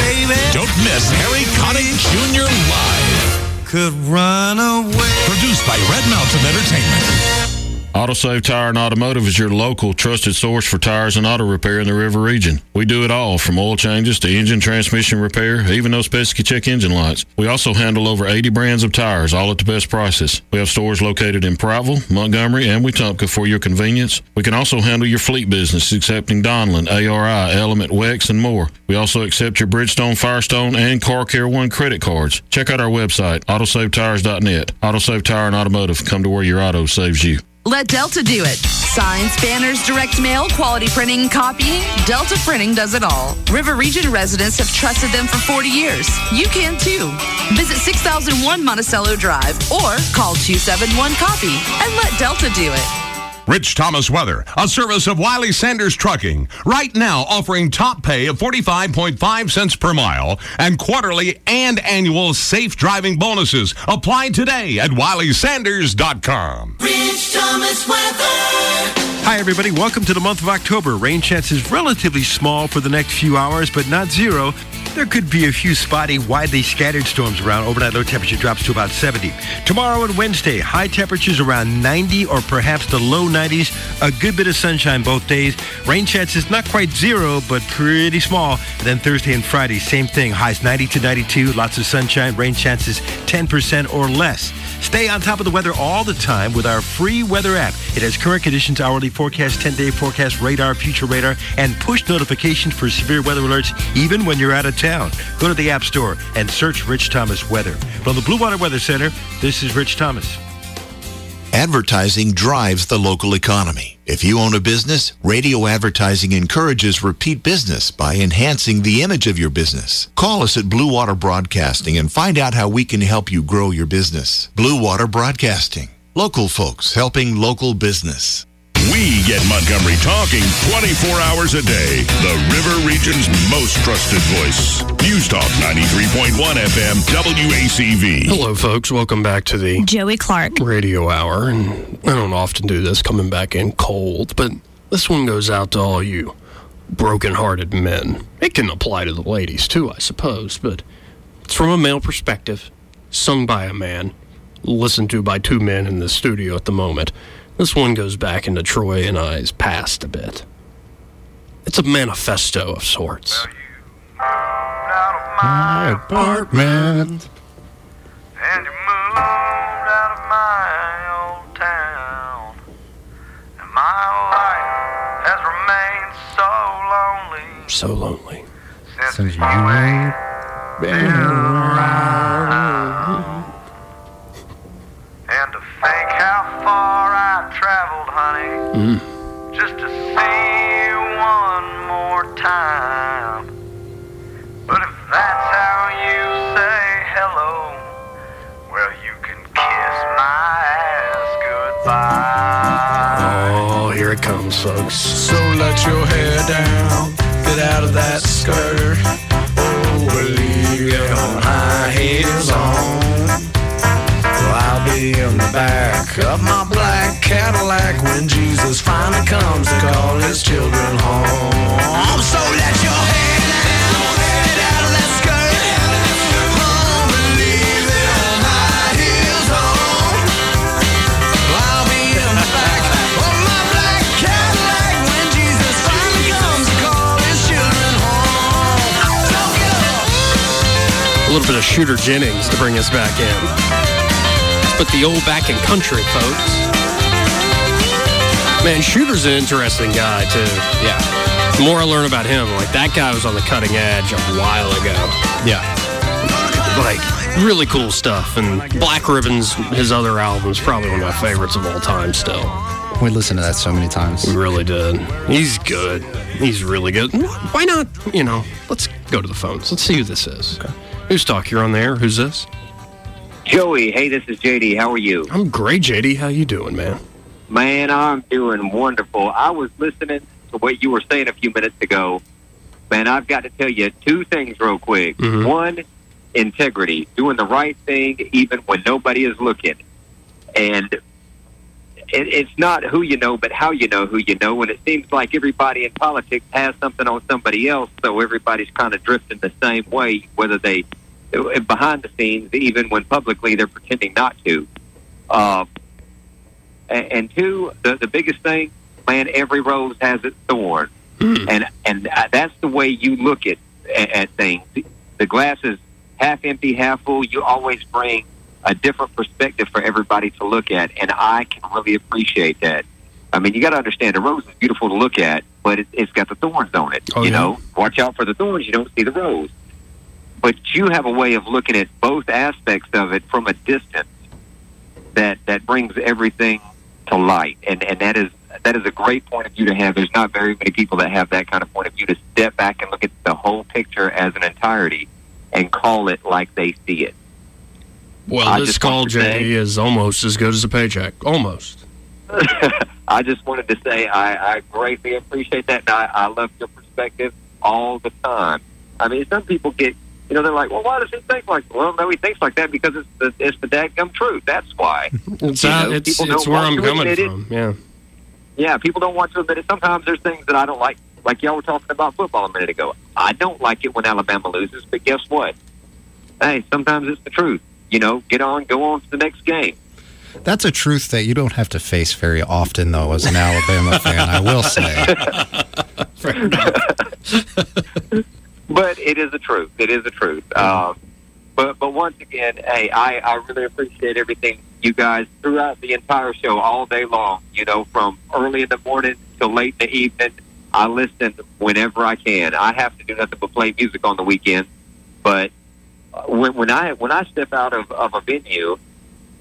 Speaker 6: Don't miss Harry Connick Jr. live.
Speaker 2: Could run away.
Speaker 6: Produced by Red Mountain Entertainment.
Speaker 7: AutoSave Tire and Automotive is your local trusted source for tires and auto repair in the River region. We do it all from oil changes to engine transmission repair, even those pesky check engine lights. We also handle over 80 brands of tires, all at the best prices. We have stores located in Prattville, Montgomery, and Wetumpka for your convenience. We can also handle your fleet business, accepting Donlen, ARI, Element, Wex, and more. We also accept your Bridgestone, Firestone, and Car Care One credit cards. Check out our website, autosavetires.net. AutoSave Tire and Automotive. Come to where your auto saves you.
Speaker 8: Let Delta do it. Signs, banners, direct mail, quality printing, copying. Delta Printing does it all. River Region residents have trusted them for 40 years. You can too. Visit 6001 Monticello Drive or call 271 Copy and let Delta do it.
Speaker 6: Rich Thomas Weather, a service of Wiley Sanders Trucking. Right now offering top pay of 45.5 cents per mile and quarterly and annual safe driving bonuses. Apply today at wileysanders.com.
Speaker 2: Rich Thomas Weather.
Speaker 9: Hi, everybody. Welcome to the month of October. Rain chances is relatively small for the next few hours, but not zero. There could be a few spotty, widely scattered storms around. Overnight low temperature drops to about 70. Tomorrow and Wednesday, high temperatures around 90 or perhaps the low 90s. A good bit of sunshine both days. Rain chances not quite zero, but pretty small. And then Thursday and Friday, same thing. Highs 90 to 92. Lots of sunshine. Rain chances 10% or less. Stay on top of the weather all the time with our free weather app. It has current conditions, hourly forecast, 10-day forecast, radar, future radar, and push notifications for severe weather alerts even when you're out of town. Go to the App Store and search Rich Thomas Weather. From the Blue Water Weather Center, this is Rich Thomas.
Speaker 10: Advertising drives the local economy. If you own a business, radio advertising encourages repeat business by enhancing the image of your business. Call us at Blue Water Broadcasting and find out how we can help you grow your business. Blue Water Broadcasting. Local folks helping local business.
Speaker 5: We get Montgomery talking 24 hours a day. The River Region's most trusted voice. News Talk 93.1 FM WACV.
Speaker 3: Hello, folks. Welcome back to the
Speaker 11: Joey Clark
Speaker 3: Radio Hour. And I don't often do this coming back in cold, but this one goes out to all you broken-hearted men. It can apply to the ladies too, I suppose, but it's from a male perspective, sung by a man, listened to by two men in the studio at the moment. This one goes back into Troy and I's past a bit. It's a manifesto of sorts.
Speaker 4: My apartment.
Speaker 2: And you moved out of my old town. And my life has remained so lonely
Speaker 3: So lonely.
Speaker 4: Since you ain't been around.
Speaker 2: And to think how far I traveled, honey, mm-hmm. just to see you one more time. But if that's how you say hello, well, you can kiss my ass goodbye.
Speaker 3: Oh, here it comes, folks.
Speaker 12: So let your hair down, get out of that skirt. Oh, leave your high heels on. Well, I'll be in the back of my black Cadillac when Jesus finally comes to call his children home. So let your hair down, get out of that skirt. Leave your high heels on. I'll be in the back of my black Cadillac when Jesus finally comes to call his children home. Don't get up.
Speaker 3: A little bit of Shooter Jennings to bring us back in. Let's put the old back in country, folks. Man, Shooter's an interesting guy, too.
Speaker 4: Yeah.
Speaker 3: The more I learn about him, like, that guy was on the cutting edge a while ago.
Speaker 4: Yeah.
Speaker 3: Like, really cool stuff. And Black Ribbons, his other albums, probably one of my favorites of all time still.
Speaker 4: We listened to that so many times.
Speaker 3: We really did. He's good. He's really good. Why not? You know, let's go to the phones. Let's see who this is. Okay. Who's talk? You're on there. Who's this?
Speaker 13: Joey, hey, this is JD. How are you?
Speaker 3: I'm great, JD. How you doing, man?
Speaker 13: Man, I'm doing wonderful. I was listening to what you were saying a few minutes ago. Man, I've got to tell you two things real quick.
Speaker 3: Mhm.
Speaker 13: One, integrity, doing the right thing even when nobody is looking. And it, it's not who you know, but how you know who you know. And it seems like everybody in politics has something on somebody else, so everybody's kind of drifting the same way, whether they behind the scenes, even when publicly they're pretending not to. Uh, and, and two, the, the biggest thing, man, every rose has its thorn, and and uh, that's the way you look at at, things. The glass is half empty, half full. You always bring a different perspective for everybody to look at, and I can really appreciate that. I mean, you got to understand, a rose is beautiful to look at, but it, it's got the thorns on it.
Speaker 3: Oh,
Speaker 13: you
Speaker 3: yeah.
Speaker 13: know, watch out for the thorns. You don't see the rose but you have a way of looking at both aspects of it from a distance that that brings everything to light, and and that is that is a great point of view to have. There's not very many people that have that kind of point of view to step back and look at the whole picture as an entirety and call it like they see it.
Speaker 3: Well,
Speaker 13: I
Speaker 3: this call, Jay, is almost as good as a paycheck. Almost.
Speaker 13: I just wanted to say I, I greatly appreciate that, and I, I love your perspective all the time. I mean, some people get, you know, they're like, well, why does he think like? Well, no, he thinks like that because it's the it's the dadgum truth. That's why.
Speaker 3: It's,
Speaker 13: You
Speaker 3: uh,
Speaker 13: know,
Speaker 3: it's,
Speaker 13: people
Speaker 3: it's
Speaker 13: don't
Speaker 3: where I'm coming
Speaker 13: admit
Speaker 3: from. Yeah.
Speaker 13: Yeah, people don't want to admit it. Sometimes there's things that I don't like. Like y'all were talking about football a minute ago. I don't like it when Alabama loses, but guess what? Hey, sometimes it's the truth. You know, get on, go on to the next game.
Speaker 4: That's a truth that you don't have to face very often, though, as an Alabama fan. I will say.
Speaker 13: but it is the truth. It is the truth. Um, but but once again, hey, I, I really appreciate everything you guys throughout the entire show, all day long. You know, from early in the morning till late in the evening. I listen whenever I can. I have to do nothing but play music on the weekend. But when when I when I step out of, of a venue,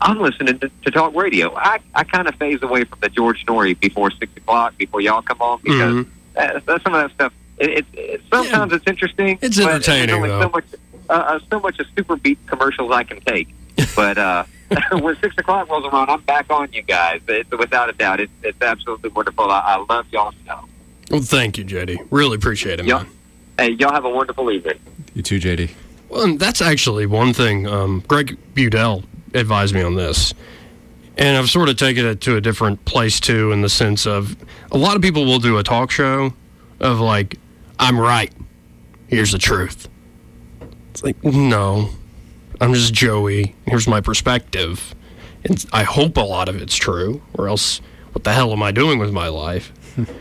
Speaker 13: I'm listening to, to talk radio. I I kind of phase away from the George Noory before six o'clock before y'all come on because that, that's some of that stuff. It, it, it sometimes it's interesting.
Speaker 3: It's entertaining,
Speaker 13: There's only
Speaker 3: though.
Speaker 13: so much uh, uh, so much of super beat commercials I can take. But uh, when six o'clock rolls around, I'm back on you guys. It's, without a doubt, it's it's absolutely wonderful. I, I love y'all show.
Speaker 3: Well, thank you, JD. Really appreciate it, man.
Speaker 13: Hey, y'all have a wonderful evening.
Speaker 4: You too, JD.
Speaker 3: Well, and that's actually one thing. Um, Greg Budell advised me on this. And I've sort of taken it to a different place too, in the sense of a lot of people will do a talk show of like, I'm right. Here's the truth. It's like, no, I'm just Joey. Here's my perspective. And I hope a lot of it's true, or else what the hell am I doing with my life?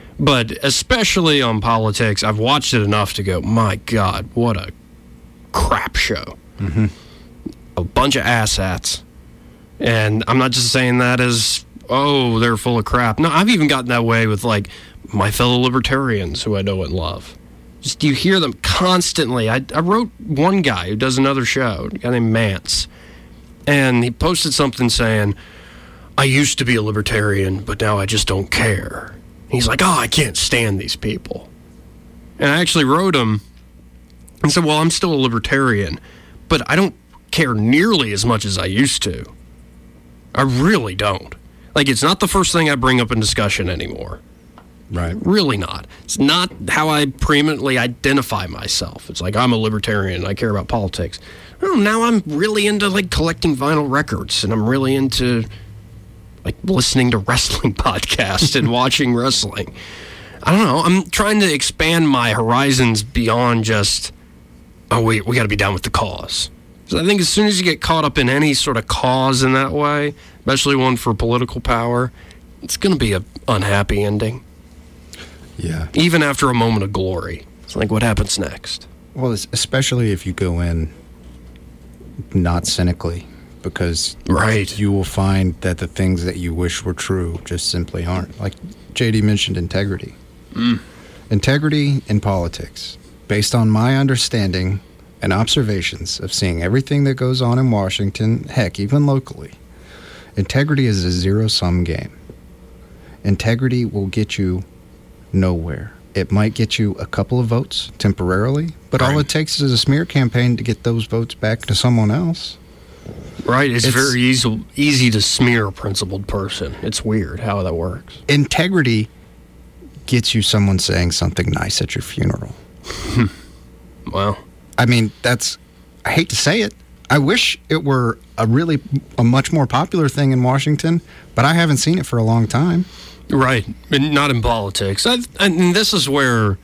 Speaker 3: but especially on politics, I've watched it enough to go, my God, what a crap show.
Speaker 4: Mm-hmm.
Speaker 3: A bunch of asshats. And I'm not just saying that as, oh, they're full of crap. No, I've even gotten that way with like my fellow libertarians who I know and love. Just you hear them constantly. I, I wrote one guy who does another show, a guy named Mance, and he posted something saying, I used to be a libertarian, but now I just don't care. He's like, oh, I can't stand these people. And I actually wrote him and said, well, I'm still a libertarian, but I don't care nearly as much as I used to. I really don't. Like, it's not the first thing I bring up in discussion anymore.
Speaker 4: Right.
Speaker 3: Really not. It's not how I preeminently identify myself. It's like I'm a libertarian. I care about politics. Oh, now I'm really into like collecting vinyl records, and I'm really into like listening to wrestling podcasts and watching wrestling. I don't know. I'm trying to expand my horizons beyond just oh wait, we got to be down with the cause. So I think as soon as you get caught up in any sort of cause in that way, especially one for political power, it's going to be a unhappy ending.
Speaker 4: Yeah.
Speaker 3: Even after a moment of glory, it's like what happens next.
Speaker 4: Well, es- especially if you go in not cynically, because
Speaker 3: right.
Speaker 4: you will find that the things that you wish were true just simply aren't. Like JD mentioned, integrity.
Speaker 3: Mm.
Speaker 4: Integrity in politics, based on my understanding and observations of seeing everything that goes on in Washington, heck, even locally, integrity is a zero sum game. Integrity will get you nowhere. It might get you a couple of votes temporarily, but all it takes is a smear campaign to get those votes back to someone else.
Speaker 3: Right. It's,
Speaker 4: It's-
Speaker 3: very easy easy to smear a principled person. It's weird how that works.
Speaker 4: Integrity gets you someone saying something nice at your funeral. Hmm.
Speaker 3: Wow.
Speaker 4: I mean, that's I hate to say it. I wish it were a really a much more popular thing in Washington, but I haven't seen it for a long time.
Speaker 3: Right. Not in politics. I, and this is where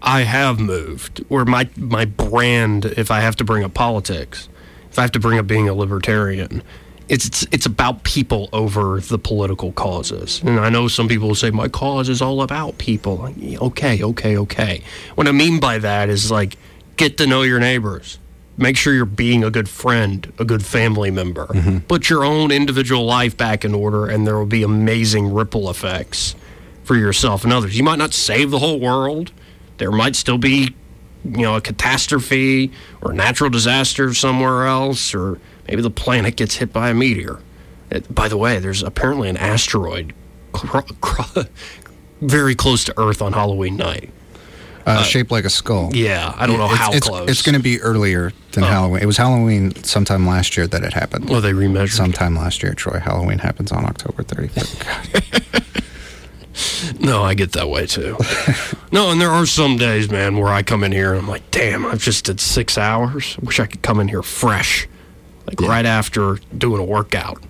Speaker 3: I have moved, where my, my brand, if I have to bring up politics, if I have to bring up being a libertarian, it's, it's, it's about people over the political causes. And I know some people will say, my cause is all about people. Okay, okay, okay. What I mean by that is like, get to know your neighbors. Make sure you're being a good friend, a good family member. Put your own individual life back in order, and there will be amazing ripple effects for yourself and others. You might not save the whole world. There might still be, you know, a catastrophe or a natural disaster somewhere else, or maybe the planet gets hit by a meteor. Uh, By the way, there's apparently an asteroid cr- cr- very close to Earth on Halloween night.
Speaker 4: Uh, shaped like a skull.
Speaker 3: Yeah, I don't know
Speaker 4: It's-
Speaker 3: how
Speaker 4: it's,
Speaker 3: close.
Speaker 4: It's going to be earlier than Halloween. It was Halloween sometime last year that it happened.
Speaker 3: Well, they remeasured.
Speaker 4: Sometime last year, Troy. Halloween happens on October 31st.
Speaker 3: No, I get that way too. no, and there are some days, man, where I come in here and I'm like, damn, I've just did six hours. I wish I could come in here fresh, like right after doing a workout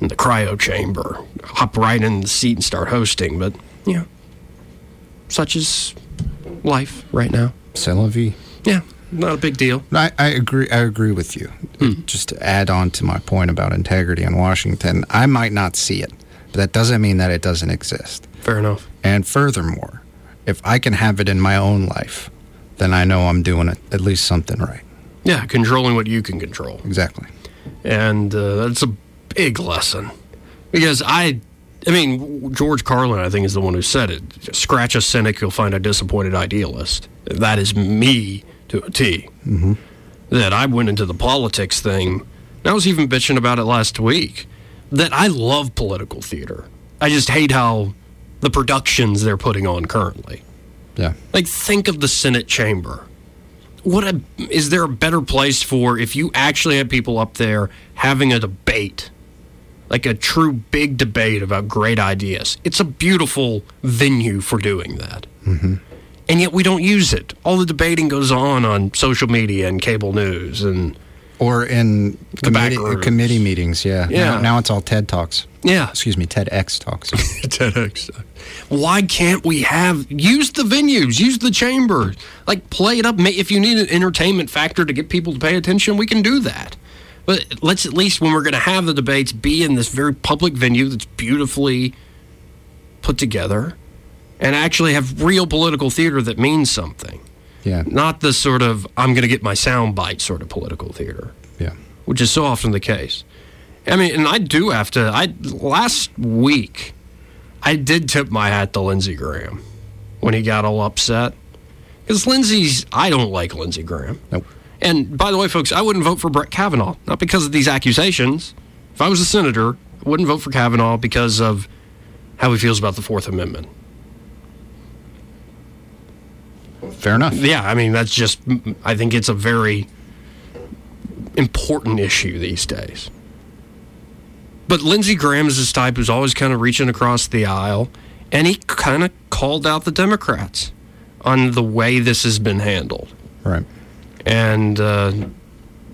Speaker 3: in the cryo chamber, hop right in the seat and start hosting. But, yeah, such is life right now.
Speaker 4: C'est la vie.
Speaker 3: Yeah, not a big deal.
Speaker 4: I, I agree. I agree with you.
Speaker 3: Hmm.
Speaker 4: Just to add on to my point about integrity in Washington, I might not see it, but that doesn't mean that it doesn't exist.
Speaker 3: Fair enough.
Speaker 4: And furthermore, if I can have it in my own life, then I know I'm doing at least something right.
Speaker 3: Yeah, controlling what you can control.
Speaker 4: Exactly.
Speaker 3: and uh, that's a big lesson because I, I mean, George Carlin, I think, is the one who said it. Scratch a cynic, you'll find a disappointed idealist. That is me to a T.
Speaker 4: Mm-hmm.
Speaker 3: That I went into the politics thing. I was even bitching about it last week. That I love political theater. I just hate how the productions they're putting on currently.
Speaker 4: Yeah.
Speaker 3: Like, think of the Senate chamber. What a, is there a better place for if you actually had people up there having a debate, like a true big debate about great ideas? It's a beautiful venue for doing that.
Speaker 4: Mm-hmm.
Speaker 3: And yet we don't use it. All the debating goes on on social media and cable news and
Speaker 4: Or in committee, committee meetings, yeah.
Speaker 3: Yeah.
Speaker 4: Now, now it's all TED Talks.
Speaker 3: Yeah.
Speaker 4: Excuse me, TEDx Talks.
Speaker 3: TEDx. Why can't we have use the venues, use the chamber, like play it up? If you need an entertainment factor to get people to pay attention, we can do that. But let's at least when we're going to have the debates be in this very public venue that's beautifully put together, and actually have real political theater that means something.
Speaker 4: Yeah.
Speaker 3: Not the sort of I'm going to get my sound bite sort of political theater.
Speaker 4: Yeah.
Speaker 3: Which is so often the case. I mean, and I do have to. I last week, I did tip my hat to Lindsey Graham when he got all upset because Lindsey's. I don't like Lindsey Graham.
Speaker 4: Nope.
Speaker 3: And by the way, folks, I wouldn't vote for Brett Kavanaugh not because of these accusations. If I was a senator, I wouldn't vote for Kavanaugh because of how he feels about the Fourth Amendment.
Speaker 4: Fair enough.
Speaker 3: Yeah, I mean that's just. I think it's a very important issue these days. But Lindsey Graham is this type who's always kind of reaching across the aisle, and he kind of called out the Democrats on the way this has been handled.
Speaker 4: Right.
Speaker 3: And uh,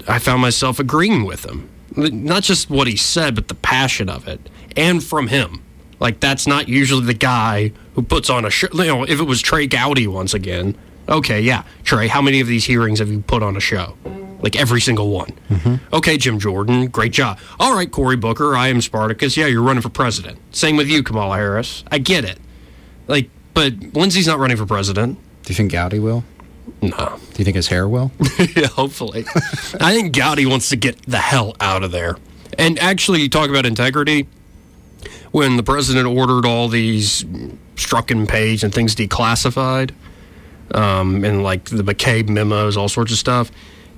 Speaker 3: I found myself agreeing with him. Not just what he said, but the passion of it, and from him. Like that's not usually the guy who puts on a show. You know, if it was Trey Gowdy once again, okay, yeah, Trey, how many of these hearings have you put on a show? Like every single one. Okay, Jim Jordan, great job. All right, Cory Booker, I am Spartacus. Yeah, you're running for president. Same with you, Kamala Harris. I get it. Like, but Lindsey's not running for president.
Speaker 4: Do you think Gowdy will?
Speaker 3: No.
Speaker 4: Do you think his hair will?
Speaker 3: yeah, hopefully. I think Gowdy wants to get the hell out of there. And actually, you talk about integrity. When the president ordered all these Strzok in Page and things declassified, um, and like the McCabe memos, all sorts of stuff,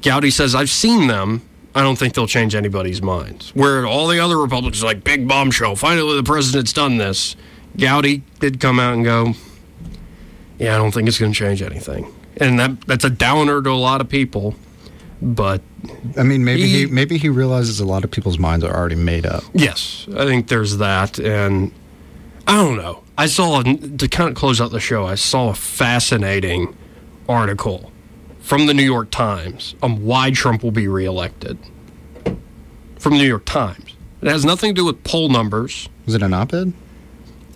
Speaker 3: Gowdy says, I've seen them. I don't think they'll change anybody's minds. Where all the other Republicans are like, big bombshell, finally the president's done this. Gowdy did come out and go, yeah, I don't think it's going to change anything. And that that's a downer to a lot of people. But
Speaker 4: I mean, maybe he,
Speaker 3: He-
Speaker 4: maybe he realizes a lot of people's minds are already made up.
Speaker 3: yes, I think there's that. And I don't know. I saw, to kind of close out the show, I saw a fascinating article from the New York Times on why Trump will be reelected. From the New York Times. It has nothing to do with poll numbers.
Speaker 4: Was it an op-ed?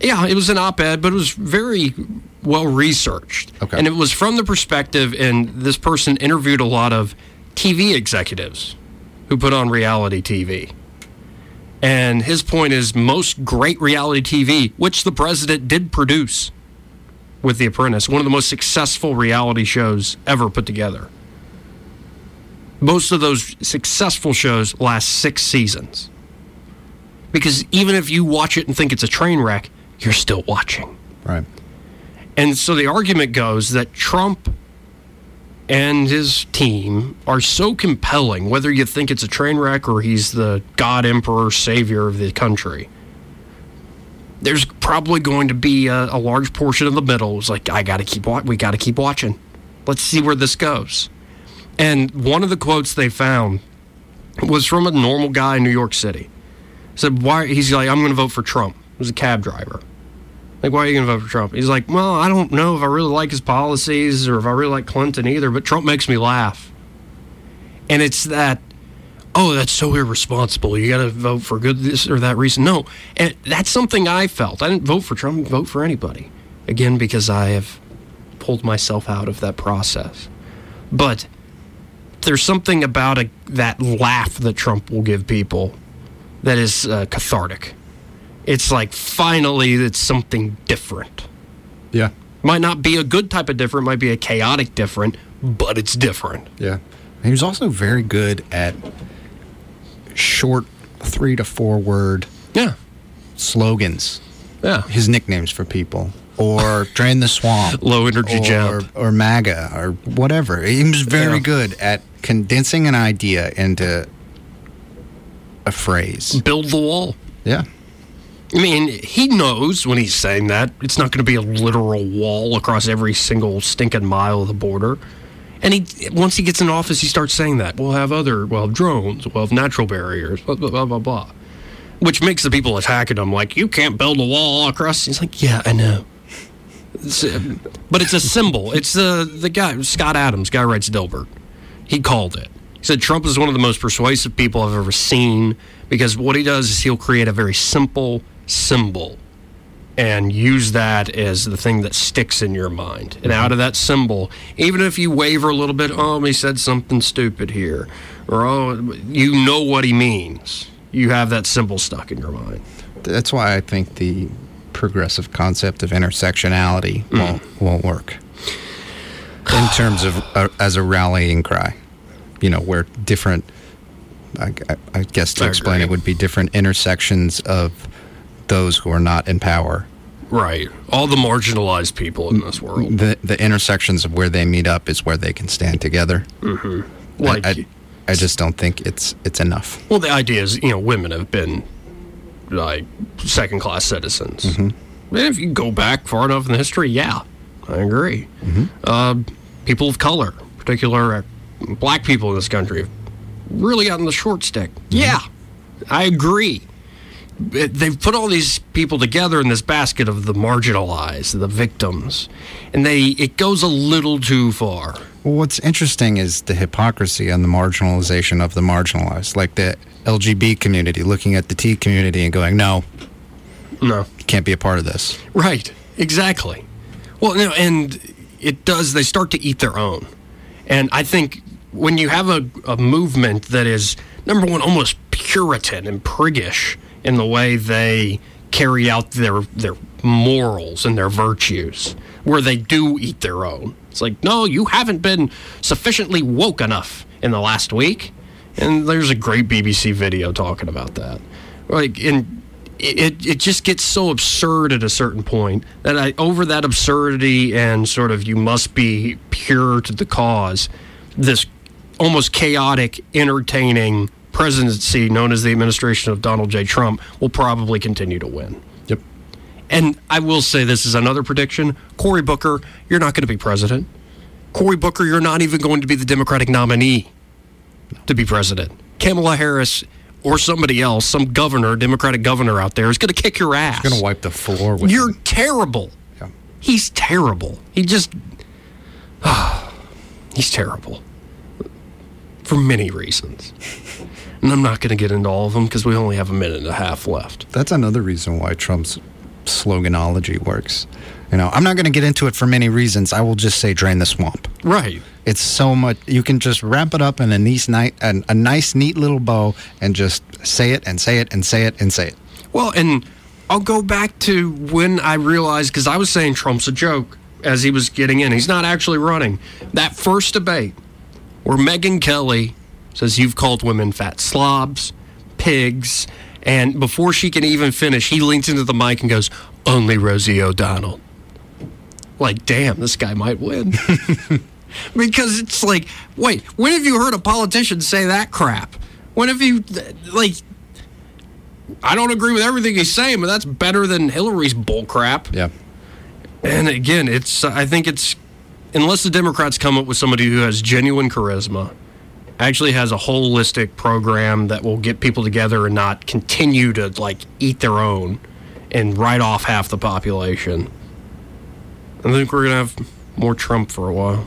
Speaker 3: Yeah, it was an op-ed, but it was very well researched.
Speaker 4: Okay.
Speaker 3: And it was from the perspective, and this person interviewed a lot of TV executives who put on reality TV. And his point is most great reality TV, which the president did produce with The Apprentice, one of the most successful reality shows ever put together. Most of those successful shows last six seasons. Because even if you watch it and think it's a train wreck, you're still watching.
Speaker 4: Right.
Speaker 3: And so the argument goes that Trump and his team are so compelling, whether you think it's a train wreck or he's the God, Emperor, Savior of the country. There's probably going to be a, a large portion of the middle. It's like I got to keep. We got to keep watching. Let's see where this goes. And one of the quotes they found was from a normal guy in New York City. He Said, "Why?" He's like, "I'm going to vote for Trump." He was a cab driver. Like, why are you going to vote for Trump? He's like, well, I don't know if I really like his policies or if I really like Clinton either, but Trump makes me laugh. And it's that, oh, that's so irresponsible. You got to vote for good this or that reason. No, and that's something I felt. I didn't vote for Trump, vote for anybody. Again, because I have pulled myself out of that process. But there's something about a, that laugh that Trump will give people that is uh, cathartic it's like finally it's something different.
Speaker 4: Yeah.
Speaker 3: Might not be a good type of different, might be a chaotic different, but it's different.
Speaker 4: Yeah. He was also very good at short three to four word
Speaker 3: yeah
Speaker 4: slogans.
Speaker 3: Yeah.
Speaker 4: His nicknames for people. Or drain the swamp.
Speaker 3: Low energy
Speaker 4: or,
Speaker 3: jump.
Speaker 4: Or MAGA or whatever. He was very yeah. good at condensing an idea into a phrase.
Speaker 3: Build the wall.
Speaker 4: Yeah.
Speaker 3: I mean, he knows when he's saying that it's not going to be a literal wall across every single stinking mile of the border. And he, once he gets in office, he starts saying that we'll have other, well, have drones, we'll have natural barriers, blah blah blah blah blah, which makes the people attacking him like you can't build a wall across. He's like, yeah, I know, it's, uh, but it's a symbol. It's the the guy Scott Adams, guy writes Dilbert. He called it. He said Trump is one of the most persuasive people I've ever seen because what he does is he'll create a very simple symbol and use that as the thing that sticks in your mind. And out of that symbol, even if you waver a little bit, oh, he said something stupid here, or oh, you know what he means. You have that symbol stuck in your mind.
Speaker 4: That's why I think the progressive concept of intersectionality mm. won't, won't work in terms of uh, as a rallying cry. You know, where different, I, I guess to I explain agree. it would be different intersections of those who are not in power.
Speaker 3: Right. All the marginalized people in this world.
Speaker 4: The the intersections of where they meet up is where they can stand together.
Speaker 3: Mm-hmm. Like,
Speaker 4: I, I, I, just don't think it's it's enough.
Speaker 3: Well, the idea is, you know, women have been like second class citizens.
Speaker 4: Mm-hmm.
Speaker 3: And if you go back far enough in the history, yeah, I agree.
Speaker 4: Mm-hmm.
Speaker 3: Uh, people of color, particular uh, black people in this country, have really gotten the short stick. Mm-hmm. Yeah, I agree they've put all these people together in this basket of the marginalized, the victims, and they it goes a little too far.
Speaker 4: Well, what's interesting is the hypocrisy and the marginalization of the marginalized, like the LGB community looking at the T community and going, "No,
Speaker 3: no,
Speaker 4: you can't be a part of this."
Speaker 3: Right? Exactly. Well, you know, and it does. They start to eat their own, and I think when you have a, a movement that is number one almost Puritan and priggish in the way they carry out their their morals and their virtues, where they do eat their own. It's like, no, you haven't been sufficiently woke enough in the last week. And there's a great BBC video talking about that. Like, and it it just gets so absurd at a certain point that I over that absurdity and sort of you must be pure to the cause. This almost chaotic, entertaining presidency known as the administration of Donald J. Trump will probably continue to win.
Speaker 4: Yep.
Speaker 3: And I will say this is another prediction. Cory Booker, you're not going to be president. Cory Booker, you're not even going to be the Democratic nominee to be president. Kamala Harris or somebody else, some governor, Democratic governor out there, is going to kick your ass.
Speaker 4: He's going to wipe the floor with
Speaker 3: You're
Speaker 4: him.
Speaker 3: terrible.
Speaker 4: Yeah.
Speaker 3: He's terrible. He just. he's terrible. For many reasons. And I'm not going to get into all of them because we only have a minute and a half left.
Speaker 4: That's another reason why Trump's sloganology works. You know, I'm not going to get into it for many reasons. I will just say drain the swamp.
Speaker 3: Right.
Speaker 4: It's so much. You can just wrap it up in a nice, nice, a nice, neat little bow, and just say it and say it and say it and say it.
Speaker 3: Well, and I'll go back to when I realized because I was saying Trump's a joke as he was getting in. He's not actually running. That first debate where Megyn Kelly says you've called women fat slobs, pigs, and before she can even finish, he leans into the mic and goes, "Only Rosie O'Donnell." Like, damn, this guy might win. because it's like, wait, when have you heard a politician say that crap? When have you, like, I don't agree with everything he's saying, but that's better than Hillary's bull crap.
Speaker 4: Yeah.
Speaker 3: And again, it's, I think it's, unless the Democrats come up with somebody who has genuine charisma, actually has a holistic program that will get people together and not continue to, like, eat their own and write off half the population. I think we're going to have more Trump for a while.